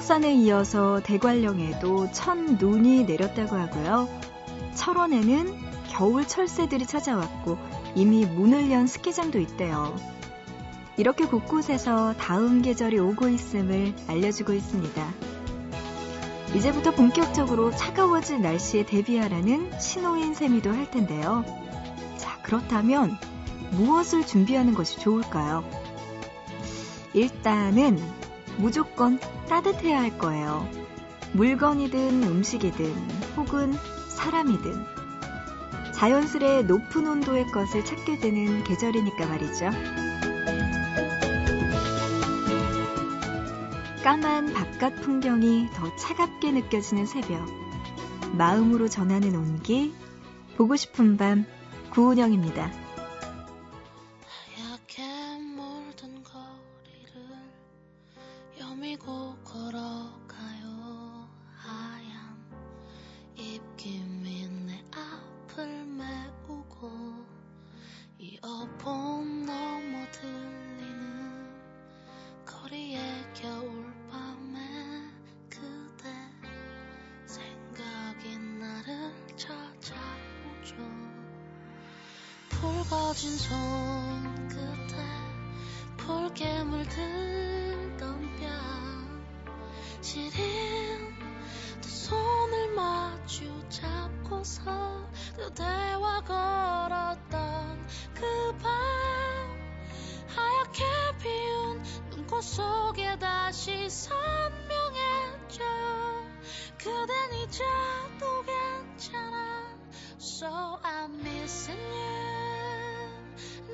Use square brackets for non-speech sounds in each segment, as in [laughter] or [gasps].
설악산에 이어서 대관령에도 첫 눈이 내렸다고 하고요. 철원에는 겨울 철새들이 찾아왔고 이미 문을 연 스키장도 있대요. 이렇게 곳곳에서 다음 계절이 오고 있음을 알려주고 있습니다. 이제부터 본격적으로 차가워질 날씨에 대비하라는 신호인 셈이도 할 텐데요. 자, 그렇다면 무엇을 준비하는 것이 좋을까요? 일단은 무조건 따뜻해야 할 거예요. 물건이든 음식이든 혹은 사람이든 자연스레 높은 온도의 것을 찾게 되는 계절이니까 말이죠. 까만 바깥 풍경이 더 차갑게 느껴지는 새벽. 마음으로 전하는 온기, 보고 싶은 밤, 구은영입니다. 붉어진 손끝에 붉게 물들던 뺨 시린 두 손을 마주 잡고서 그대와 걸었던 그 밤. 하얗게 피운 눈꽃 속에 다시 선명해져. 그댄 잊어도 괜찮아. So I'm missing you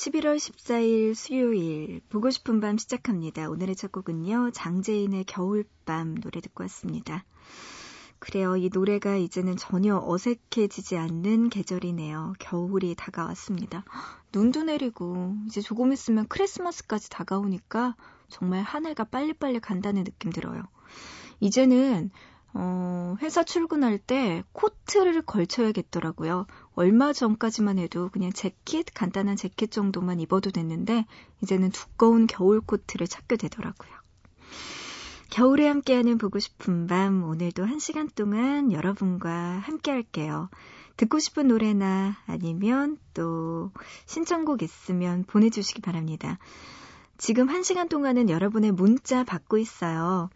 11월 14일 수요일 보고 싶은 밤 시작합니다. 오늘의 첫 곡은요. 장재인의 겨울밤 노래 듣고 왔습니다. 그래요. 이 노래가 이제는 전혀 어색해지지 않는 계절이네요. 겨울이 다가왔습니다. [gasps] 눈도 내리고 이제 조금 있으면 크리스마스까지 다가오니까 정말 한 해가 빨리빨리 간다는 느낌 들어요. 이제는 어, 회사 출근할 때 코트를 걸쳐야겠더라고요. 얼마 전까지만 해도 그냥 재킷, 간단한 재킷 정도만 입어도 됐는데, 이제는 두꺼운 겨울 코트를 찾게 되더라고요. 겨울에 함께하는 보고 싶은 밤, 오늘도 한 시간 동안 여러분과 함께 할게요. 듣고 싶은 노래나 아니면 또 신청곡 있으면 보내주시기 바랍니다. 지금 한 시간 동안은 여러분의 문자 받고 있어요.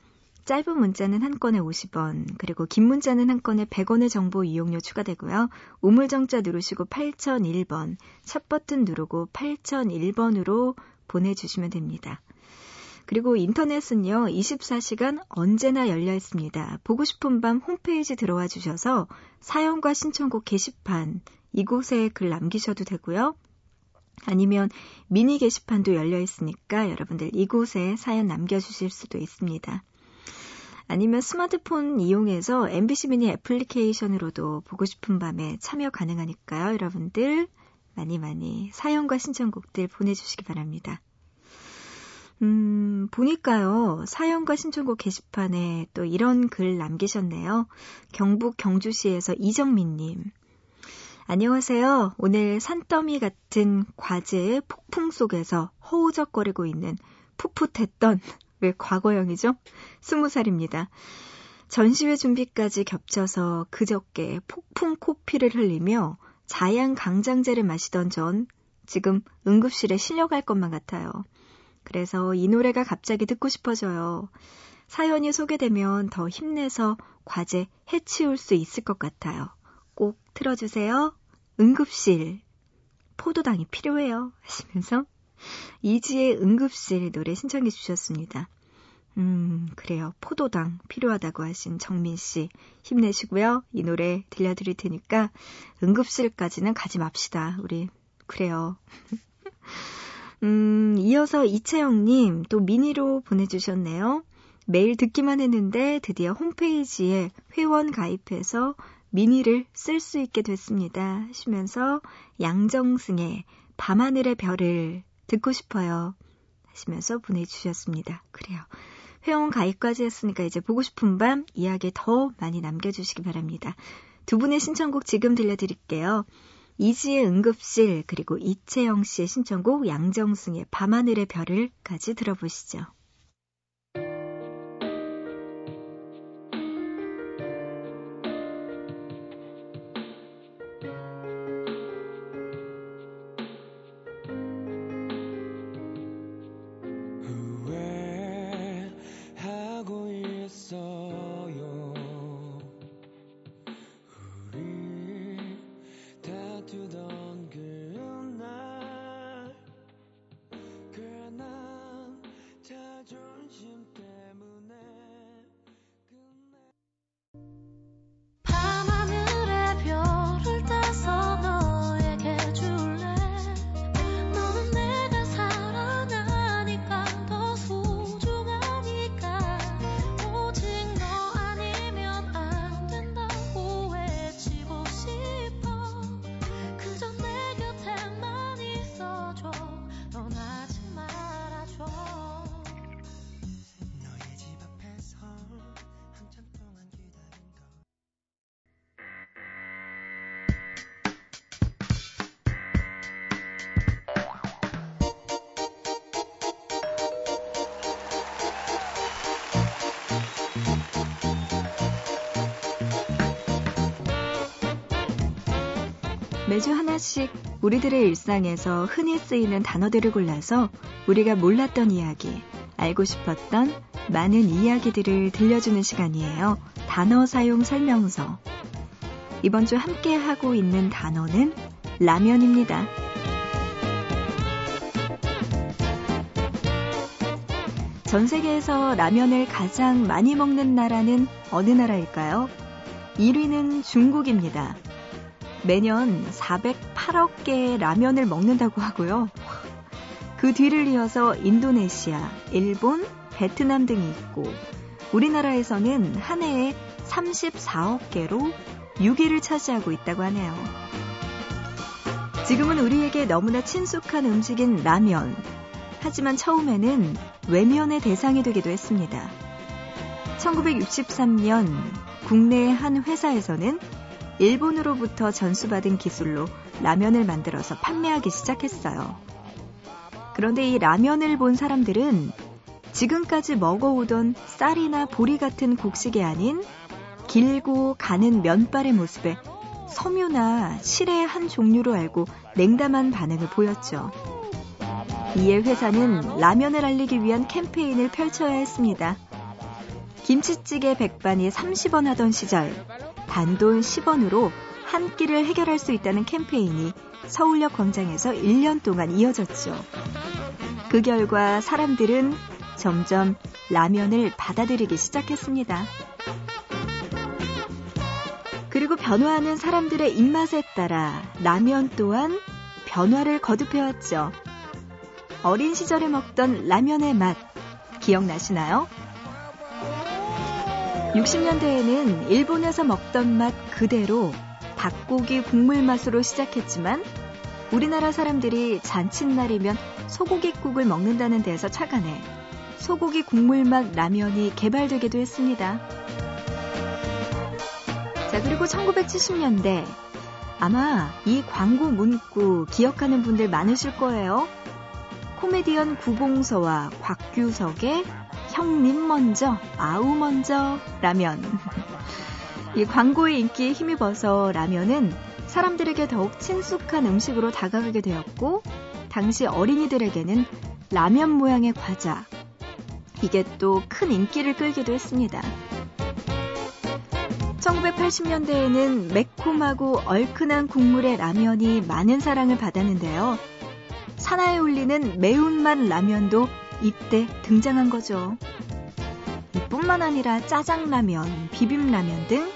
짧은 문자는 한 건에 50원, 그리고 긴 문자는 한 건에 100원의 정보 이용료 추가되고요. 우물정자 누르시고 8001번, 첫 버튼 누르고 8001번으로 보내주시면 됩니다. 그리고 인터넷은요, 24시간 언제나 열려 있습니다. 보고 싶은 밤 홈페이지 들어와 주셔서 사연과 신청곡 게시판, 이곳에 글 남기셔도 되고요. 아니면 미니 게시판도 열려 있으니까 여러분들 이곳에 사연 남겨주실 수도 있습니다. 아니면 스마트폰 이용해서 MBC 미니 애플리케이션으로도 보고 싶은 밤에 참여 가능하니까요. 여러분들 많이 많이 사연과 신청곡들 보내주시기 바랍니다. 음, 보니까요, 사연과 신청곡 게시판에 또 이런 글 남기셨네요. 경북 경주시에서 이정민님. 안녕하세요. 오늘 산더미 같은 과제의 폭풍 속에서 허우적거리고 있는 풋풋했던, 왜 과거형이죠? 스무 살입니다. 전시회 준비까지 겹쳐서 그저께 폭풍 코피를 흘리며 자양 강장제를 마시던 전 지금 응급실에 실려갈 것만 같아요. 그래서 이 노래가 갑자기 듣고 싶어져요. 사연이 소개되면 더 힘내서 과제 해치울 수 있을 것 같아요. 꼭 틀어주세요. 응급실. 포도당이 필요해요. 하시면서 이지의 응급실 노래 신청해 주셨습니다. 음, 그래요. 포도당 필요하다고 하신 정민 씨 힘내시고요. 이 노래 들려드릴 테니까 응급실까지는 가지 맙시다. 우리 그래요. [laughs] 음, 이어서 이채영님 또 미니로 보내주셨네요. 매일 듣기만 했는데 드디어 홈페이지에 회원 가입해서 미니를 쓸 수 있게 됐습니다. 하시면서 양정승의 밤하늘의 별을 듣고 싶어요. 하시면서 보내주셨습니다. 그래요. 회원 가입까지 했으니까 이제 보고 싶은 밤 이야기 더 많이 남겨주시기 바랍니다. 두 분의 신청곡 지금 들려드릴게요. 이지의 응급실 그리고 이채영 씨의 신청곡 양정승의 밤하늘의 별을까지 들어보시죠. 매주 하나씩 우리들의 일상에서 흔히 쓰이는 단어들을 골라서 우리가 몰랐던 이야기, 알고 싶었던 많은 이야기들을 들려주는 시간이에요. 단어 사용 설명서. 이번 주 함께 하고 있는 단어는 라면입니다. 전 세계에서 라면을 가장 많이 먹는 나라는 어느 나라일까요? 1위는 중국입니다. 매년 408억 개의 라면을 먹는다고 하고요. 그 뒤를 이어서 인도네시아, 일본, 베트남 등이 있고 우리나라에서는 한 해에 34억 개로 6위를 차지하고 있다고 하네요. 지금은 우리에게 너무나 친숙한 음식인 라면. 하지만 처음에는 외면의 대상이 되기도 했습니다. 1963년 국내의 한 회사에서는 일본으로부터 전수받은 기술로 라면을 만들어서 판매하기 시작했어요. 그런데 이 라면을 본 사람들은 지금까지 먹어오던 쌀이나 보리 같은 곡식이 아닌 길고 가는 면발의 모습에 섬유나 실의 한 종류로 알고 냉담한 반응을 보였죠. 이에 회사는 라면을 알리기 위한 캠페인을 펼쳐야 했습니다. 김치찌개 백반이 30원 하던 시절 단돈 10원으로 한 끼를 해결할 수 있다는 캠페인이 서울역 광장에서 1년 동안 이어졌죠. 그 결과 사람들은 점점 라면을 받아들이기 시작했습니다. 그리고 변화하는 사람들의 입맛에 따라 라면 또한 변화를 거듭해왔죠. 어린 시절에 먹던 라면의 맛 기억나시나요? 60년대에는 일본에서 먹던 맛 그대로 닭고기 국물 맛으로 시작했지만 우리나라 사람들이 잔칫날이면 소고기국을 먹는다는 데에서 착안해 소고기 국물 맛 라면이 개발되기도 했습니다. 자, 그리고 1970년대 아마 이 광고 문구 기억하는 분들 많으실 거예요. 코미디언 구봉서와 곽규석의 형님 먼저, 아우 먼저 라면. 이 광고의 인기에 힘입어서 라면은 사람들에게 더욱 친숙한 음식으로 다가가게 되었고, 당시 어린이들에게는 라면 모양의 과자. 이게 또 큰 인기를 끌기도 했습니다. 1980년대에는 매콤하고 얼큰한 국물의 라면이 많은 사랑을 받았는데요. 산하에 울리는 매운맛 라면도 이때 등장한 거죠. 이뿐만 아니라 짜장라면, 비빔라면 등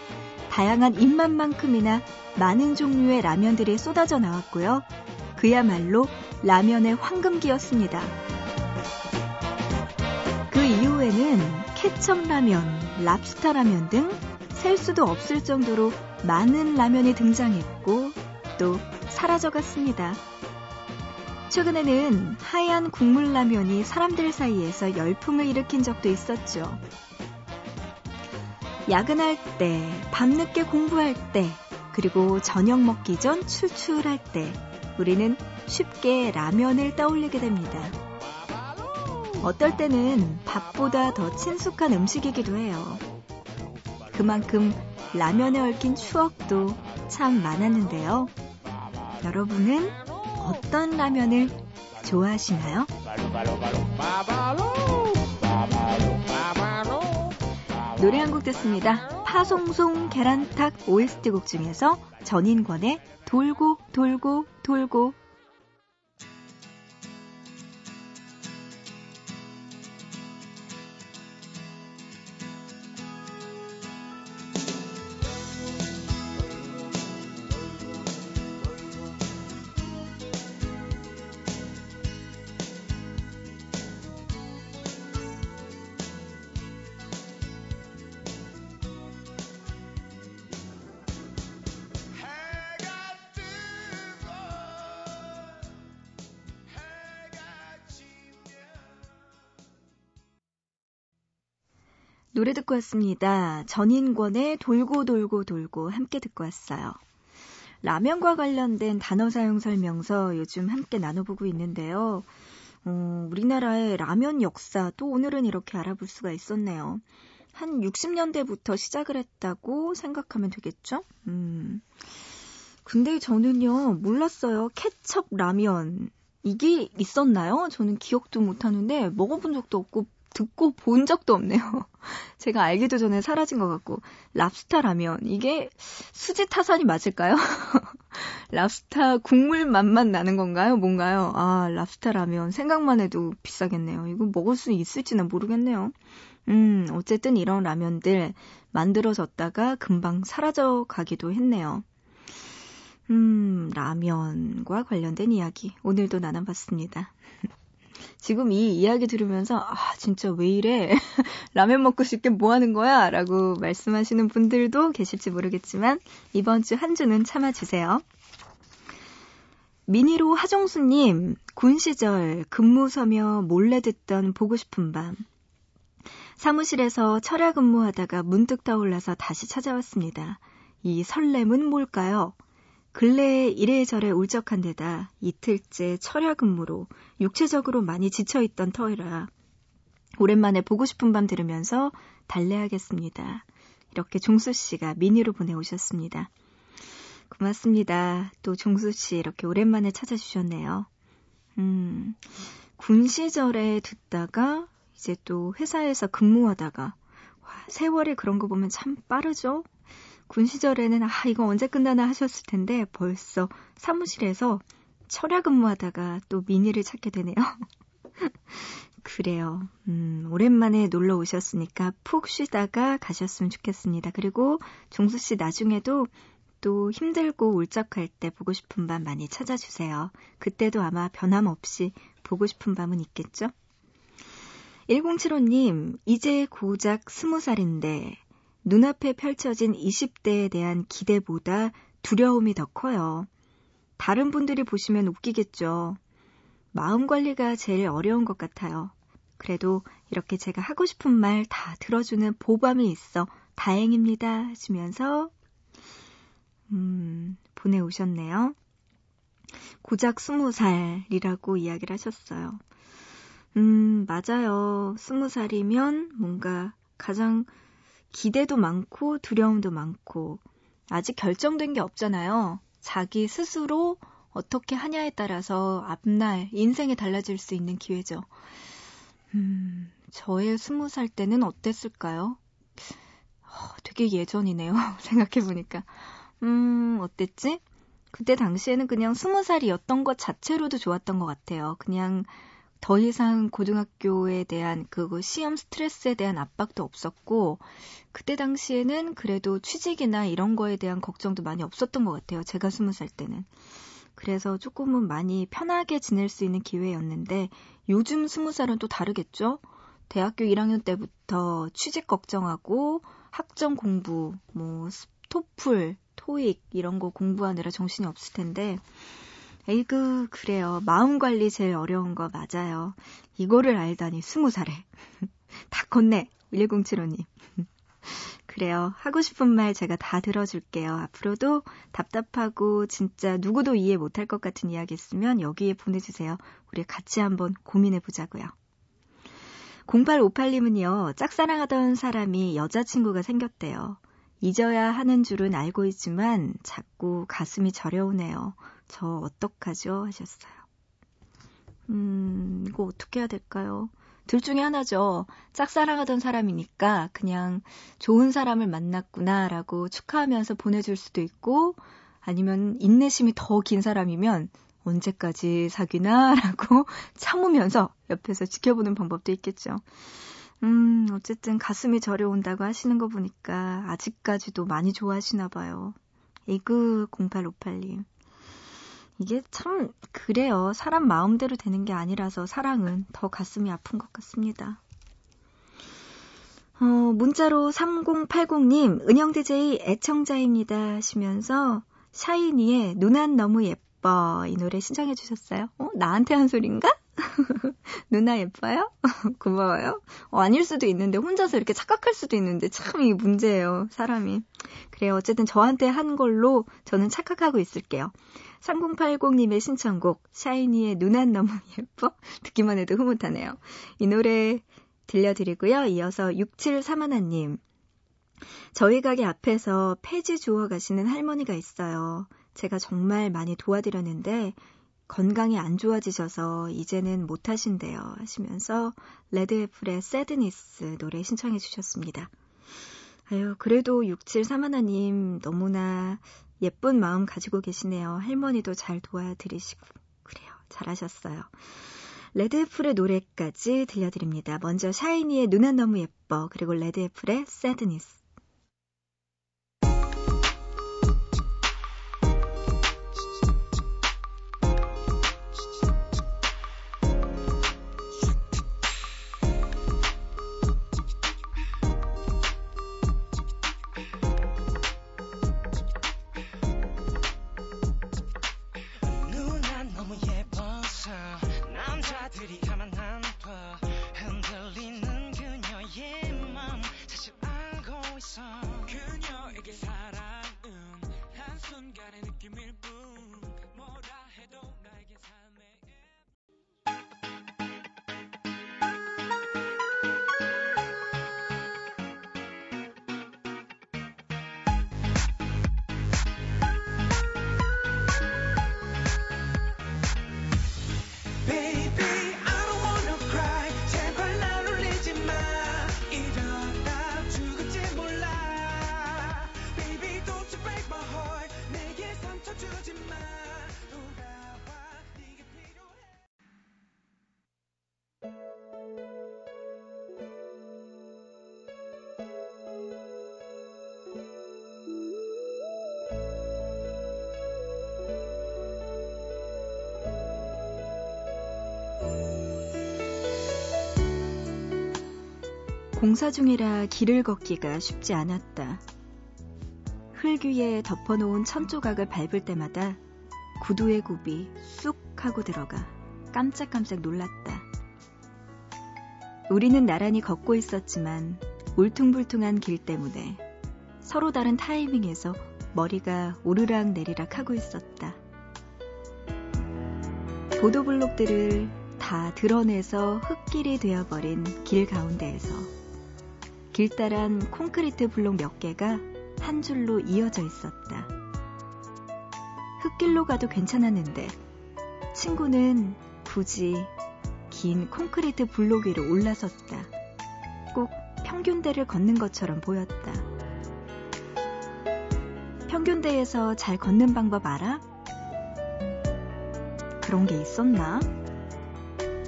다양한 입맛만큼이나 많은 종류의 라면들이 쏟아져 나왔고요. 그야말로 라면의 황금기였습니다. 그 이후에는 케첩 라면, 랍스터 라면 등 셀 수도 없을 정도로 많은 라면이 등장했고 또 사라져갔습니다. 최근에는 하얀 국물 라면이 사람들 사이에서 열풍을 일으킨 적도 있었죠. 야근할 때, 밤늦게 공부할 때, 그리고 저녁 먹기 전 출출할 때, 우리는 쉽게 라면을 떠올리게 됩니다. 어떨 때는 밥보다 더 친숙한 음식이기도 해요. 그만큼 라면에 얽힌 추억도 참 많았는데요. 여러분은 어떤 라면을 좋아하시나요? 노래 한 곡 듣습니다. 파송송 계란탁 OST 곡 중에서 전인권의 돌고 돌고 돌고 노래 듣고 왔습니다. 전인권의 돌고 돌고 돌고 함께 듣고 왔어요. 라면과 관련된 단어 사용 설명서 요즘 함께 나눠보고 있는데요. 어, 우리나라의 라면 역사도 오늘은 이렇게 알아볼 수가 있었네요. 한 60년대부터 시작을 했다고 생각하면 되겠죠? 음. 근데 저는요, 몰랐어요. 케첩 라면. 이게 있었나요? 저는 기억도 못 하는데, 먹어본 적도 없고, 듣고 본 적도 없네요. [laughs] 제가 알기도 전에 사라진 것 같고 랍스타 라면 이게 수지 타산이 맞을까요? [laughs] 랍스타 국물 맛만 나는 건가요? 뭔가요? 아 랍스타 라면 생각만 해도 비싸겠네요. 이거 먹을 수 있을지는 모르겠네요. 음 어쨌든 이런 라면들 만들어졌다가 금방 사라져 가기도 했네요. 음, 라면과 관련된 이야기 오늘도 나눠봤습니다. 지금 이 이야기 들으면서 아 진짜 왜 이래 [laughs] 라면 먹고 싶게 뭐 하는 거야 라고 말씀하시는 분들도 계실지 모르겠지만 이번 주 한 주는 참아주세요. 미니로 하정수님 군 시절 근무 서며 몰래 듣던 보고 싶은 밤 사무실에서 철야 근무하다가 문득 떠올라서 다시 찾아왔습니다. 이 설렘은 뭘까요? 근래에 이래저래 울적한 데다 이틀째 철야 근무로 육체적으로 많이 지쳐있던 터이라 오랜만에 보고 싶은 밤 들으면서 달래야겠습니다. 이렇게 종수 씨가 미니로 보내오셨습니다. 고맙습니다. 또 종수 씨 이렇게 오랜만에 찾아주셨네요. 음, 군 시절에 듣다가 이제 또 회사에서 근무하다가 와, 세월이 그런 거 보면 참 빠르죠? 군 시절에는 아 이거 언제 끝나나 하셨을 텐데 벌써 사무실에서 철야 근무하다가 또 미니를 찾게 되네요. [laughs] 그래요. 음, 오랜만에 놀러 오셨으니까 푹 쉬다가 가셨으면 좋겠습니다. 그리고 종수 씨 나중에도 또 힘들고 울적할 때 보고 싶은 밤 많이 찾아주세요. 그때도 아마 변함없이 보고 싶은 밤은 있겠죠? 1075님, 이제 고작 20살인데 눈앞에 펼쳐진 20대에 대한 기대보다 두려움이 더 커요. 다른 분들이 보시면 웃기겠죠. 마음 관리가 제일 어려운 것 같아요. 그래도 이렇게 제가 하고 싶은 말 다 들어주는 보밤이 있어 다행입니다 하시면서 음, 보내오셨네요. 고작 20살이라고 이야기를 하셨어요. 음, 맞아요. 20살이면 뭔가 가장 기대도 많고 두려움도 많고 아직 결정된 게 없잖아요. 자기 스스로 어떻게 하냐에 따라서 앞날 인생이 달라질 수 있는 기회죠. 음, 저의 스무 살 때는 어땠을까요? 어, 되게 예전이네요. [laughs] 생각해보니까. 음, 어땠지? 그때 당시에는 그냥 스무 살이었던 것 자체로도 좋았던 것 같아요. 그냥 더 이상 고등학교에 대한 그 시험 스트레스에 대한 압박도 없었고 그때 당시에는 그래도 취직이나 이런 거에 대한 걱정도 많이 없었던 것 같아요. 제가 스무 살 때는. 그래서 조금은 많이 편하게 지낼 수 있는 기회였는데 요즘 스무 살은 또 다르겠죠? 대학교 1학년 때부터 취직 걱정하고 학점 공부, 뭐 토플, 토익 이런 거 공부하느라 정신이 없을 텐데 에이그 그래요. 마음 관리 제일 어려운 거 맞아요. 이거를 알다니 스무 살에 [laughs] 다 컸네. 1075님. [laughs] 그래요. 하고 싶은 말 제가 다 들어줄게요. 앞으로도 답답하고 진짜 누구도 이해 못할 것 같은 이야기 있으면 여기에 보내주세요. 우리 같이 한번 고민해 보자고요. 0858님은요, 짝사랑하던 사람이 여자친구가 생겼대요. 잊어야 하는 줄은 알고 있지만 자꾸 가슴이 저려오네요. 저 어떡하죠? 하셨어요. 음, 이거 어떻게 해야 될까요? 둘 중에 하나죠. 짝사랑하던 사람이니까 그냥 좋은 사람을 만났구나라고 축하하면서 보내줄 수도 있고 아니면 인내심이 더 긴 사람이면 언제까지 사귀나라고 [laughs] 참으면서 옆에서 지켜보는 방법도 있겠죠. 음, 어쨌든 가슴이 저려온다고 하시는 거 보니까 아직까지도 많이 좋아하시나 봐요. 에그 0858님. 이게 참 그래요. 사람 마음대로 되는 게 아니라서 사랑은 더 가슴이 아픈 것 같습니다. 어, 문자로 3080님, 은영 DJ 애청자입니다 하시면서 샤이니의 누난 너무 예뻐 이 노래 신청해 주셨어요. 어, 나한테 한 소린가? [laughs] 누나 예뻐요? [laughs] 고마워요. 어, 아닐 수도 있는데 혼자서 이렇게 착각할 수도 있는데 참 이게 문제예요. 사람이. 그래요. 어쨌든 저한테 한 걸로 저는 착각하고 있을게요. 3080님의 신청곡 샤이니의 눈안 너무 [laughs] 예뻐 듣기만 해도 흐뭇하네요. 이 노래 들려드리고요. 이어서 6731님 저희 가게 앞에서 폐지 주워 가시는 할머니가 있어요. 제가 정말 많이 도와드렸는데 건강이 안 좋아지셔서 이제는 못 하신대요 하시면서 레드애플의 새드니스 노래 신청해 주셨습니다. 아유, 그래도 6731님 너무나 예쁜 마음 가지고 계시네요. 할머니도 잘 도와드리시고. 그래요. 잘하셨어요. 레드애플의 노래까지 들려드립니다. 먼저 샤이니의 눈은 너무 예뻐. 그리고 레드애플의 새 공사 중이라 길을 걷기가 쉽지 않았다. 흙 위에 덮어놓은 천 조각을 밟을 때마다 구두의 굽이 쑥 하고 들어가 깜짝깜짝 놀랐다. 우리는 나란히 걷고 있었지만 울퉁불퉁한 길 때문에 서로 다른 타이밍에서 머리가 오르락 내리락 하고 있었다. 보도블록들을 다 드러내서 흙길이 되어버린 길 가운데에서 길다란 콘크리트 블록 몇 개가 한 줄로 이어져 있었다. 흙길로 가도 괜찮았는데 친구는 굳이 긴 콘크리트 블록 위로 올라섰다. 꼭 평균대를 걷는 것처럼 보였다. 평균대에서 잘 걷는 방법 알아? 그런 게 있었나?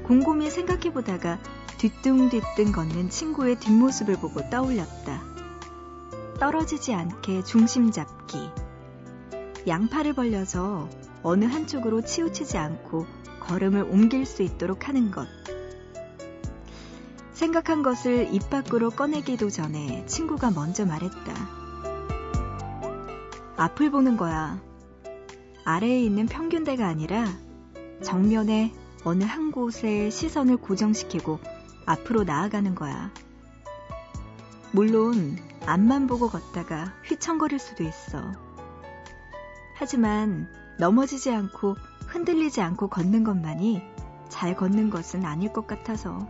곰곰이 생각해 보다가 뒤뚱뒤뚱 걷는 친구의 뒷모습을 보고 떠올렸다. 떨어지지 않게 중심 잡기. 양팔을 벌려서 어느 한쪽으로 치우치지 않고 걸음을 옮길 수 있도록 하는 것. 생각한 것을 입 밖으로 꺼내기도 전에 친구가 먼저 말했다. 앞을 보는 거야. 아래에 있는 평균대가 아니라 정면에 어느 한 곳에 시선을 고정시키고 앞으로 나아가는 거야. 물론 앞만 보고 걷다가 휘청거릴 수도 있어. 하지만 넘어지지 않고 흔들리지 않고 걷는 것만이 잘 걷는 것은 아닐 것 같아서.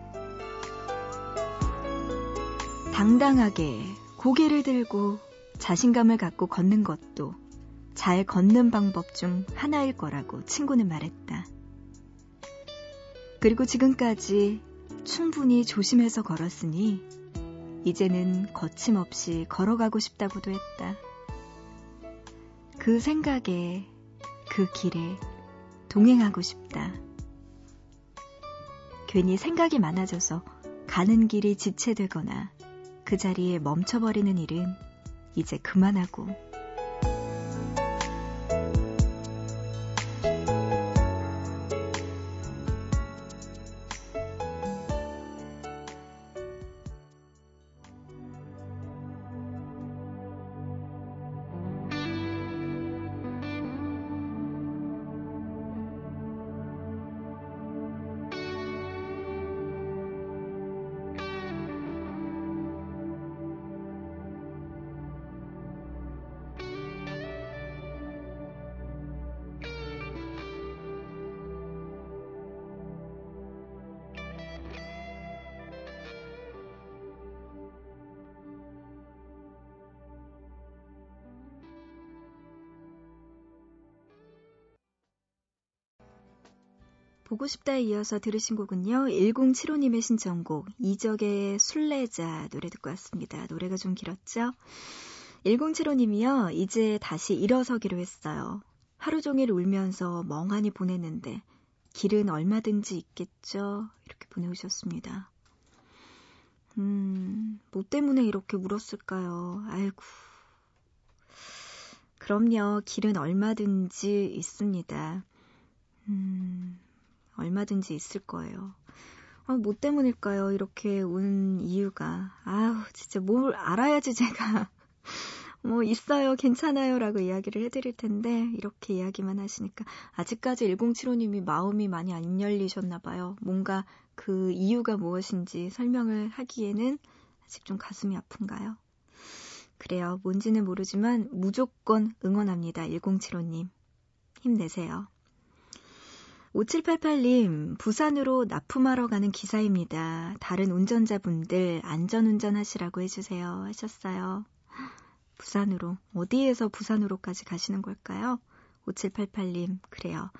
당당하게 고개를 들고 자신감을 갖고 걷는 것도 잘 걷는 방법 중 하나일 거라고 친구는 말했다. 그리고 지금까지 충분히 조심해서 걸었으니 이제는 거침없이 걸어가고 싶다고도 했다. 그 생각에 그 길에 동행하고 싶다. 괜히 생각이 많아져서 가는 길이 지체되거나 그 자리에 멈춰버리는 일은 이제 그만하고 보고 싶다에 이어서 들으신 곡은요. 1075님의 신청곡 이적의 술래자 노래 듣고 왔습니다. 노래가 좀 길었죠? 1075님이요. 이제 다시 일어서기로 했어요. 하루 종일 울면서 멍하니 보냈는데 길은 얼마든지 있겠죠? 이렇게 보내오셨습니다. 음, 뭐 때문에 이렇게 울었을까요? 아이고. 그럼요. 길은 얼마든지 있습니다. 음, 얼마든지 있을 거예요. 아, 뭐 때문일까요? 이렇게 운 이유가. 아우, 진짜 뭘 알아야지 제가. [laughs] 뭐, 있어요, 괜찮아요, 라고 이야기를 해드릴 텐데, 이렇게 이야기만 하시니까, 아직까지 1075님이 마음이 많이 안 열리셨나 봐요. 뭔가 그 이유가 무엇인지 설명을 하기에는 아직 좀 가슴이 아픈가요? 그래요, 뭔지는 모르지만, 무조건 응원합니다, 1075님. 힘내세요. 5788님, 부산으로 납품하러 가는 기사입니다. 다른 운전자분들 안전운전 하시라고 해주세요. 하셨어요. 부산으로. 어디에서 부산으로까지 가시는 걸까요? 5788님, 그래요.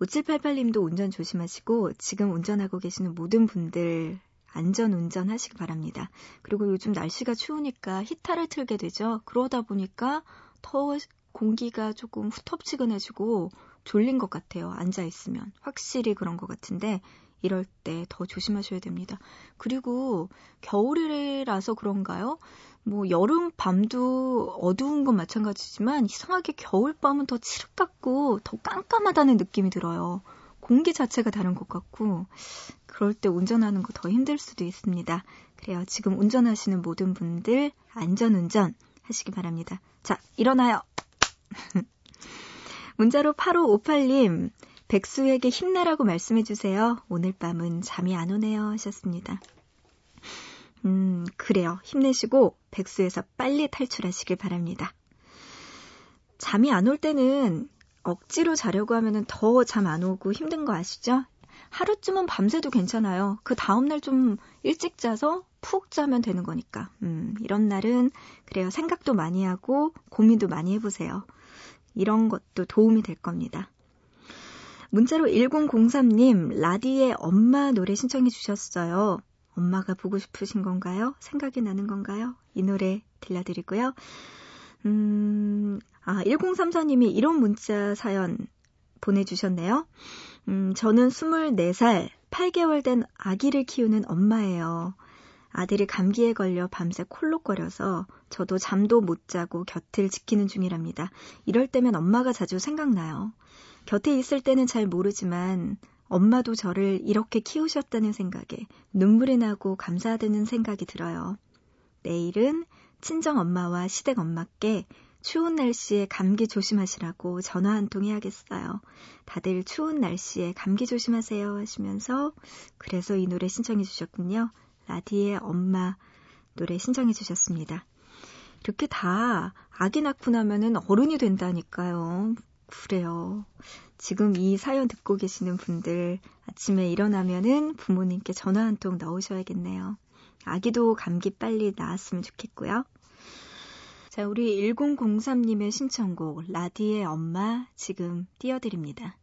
5788님도 운전 조심하시고, 지금 운전하고 계시는 모든 분들 안전 운전 하시기 바랍니다. 그리고 요즘 날씨가 추우니까 히타를 틀게 되죠. 그러다 보니까 더 공기가 조금 후텁지근해지고 졸린 것 같아요. 앉아 있으면. 확실히 그런 것 같은데 이럴 때 더 조심하셔야 됩니다. 그리고 겨울이라서 그런가요? 뭐 여름 밤도 어두운 건 마찬가지지만 이상하게 겨울 밤은 더 칠흑 같고 더 깜깜하다는 느낌이 들어요. 공기 자체가 다른 것 같고 그럴 때 운전하는 거 더 힘들 수도 있습니다. 그래요. 지금 운전하시는 모든 분들 안전 운전 하시기 바랍니다. 자, 일어나요. [laughs] 문자로 8558님, 백수에게 힘내라고 말씀해주세요. 오늘 밤은 잠이 안 오네요. 하셨습니다. 음, 그래요. 힘내시고 백수에서 빨리 탈출하시길 바랍니다. 잠이 안 올 때는 억지로 자려고 하면 더 잠 안 오고 힘든 거 아시죠? 하루쯤은 밤새도 괜찮아요. 그 다음날 좀 일찍 자서 푹 자면 되는 거니까. 음, 이런 날은 그래요. 생각도 많이 하고 고민도 많이 해보세요. 이런 것도 도움이 될 겁니다. 문자로 1003님, 라디의 엄마 노래 신청해 주셨어요. 엄마가 보고 싶으신 건가요? 생각이 나는 건가요? 이 노래 들려드리고요. 음, 아, 1034님이 이런 문자 사연 보내주셨네요. 음, 저는 24살, 8개월 된 아기를 키우는 엄마예요. 아들이 감기에 걸려 밤새 콜록거려서 저도 잠도 못 자고 곁을 지키는 중이랍니다. 이럴 때면 엄마가 자주 생각나요. 곁에 있을 때는 잘 모르지만 엄마도 저를 이렇게 키우셨다는 생각에 눈물이 나고 감사하다는 생각이 들어요. 내일은 친정 엄마와 시댁 엄마께 추운 날씨에 감기 조심하시라고 전화 한 통 해야겠어요. 다들 추운 날씨에 감기 조심하세요 하시면서 그래서 이 노래 신청해 주셨군요. 라디의 엄마 노래 신청해 주셨습니다. 이렇게 다 아기 낳고 나면은 어른이 된다니까요. 그래요. 지금 이 사연 듣고 계시는 분들 아침에 일어나면은 부모님께 전화 한 통 넣으셔야겠네요. 아기도 감기 빨리 나았으면 좋겠고요. 자, 우리 1003님의 신청곡 라디의 엄마 지금 띄워드립니다.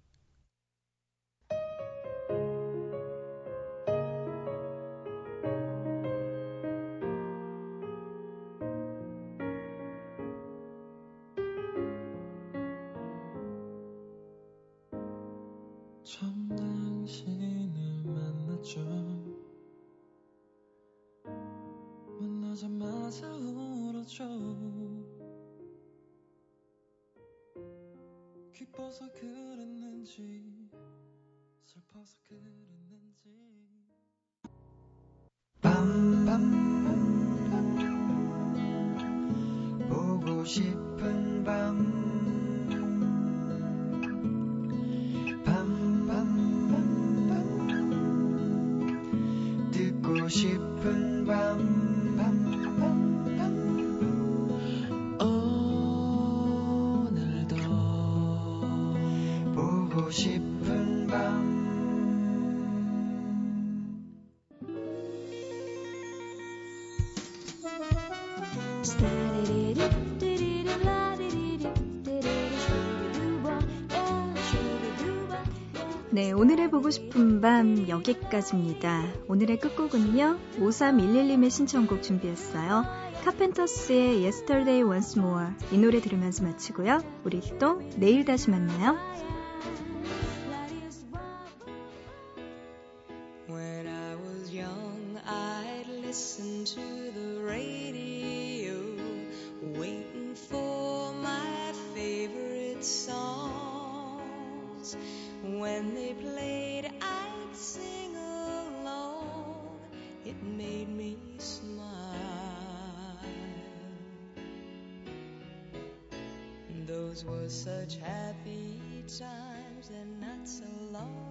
기뻐서 그랬는지 슬퍼서 그랬는지. 밤밤 보고 싶은 밤 보고 싶은 밤 여기까지입니다. 오늘의 끝곡은요. 5311님의 신청곡 준비했어요. 카펜터스의 Yesterday Once More 이 노래 들으면서 마치고요. 우리 또 내일 다시 만나요. When I was Those were such happy times and not so long.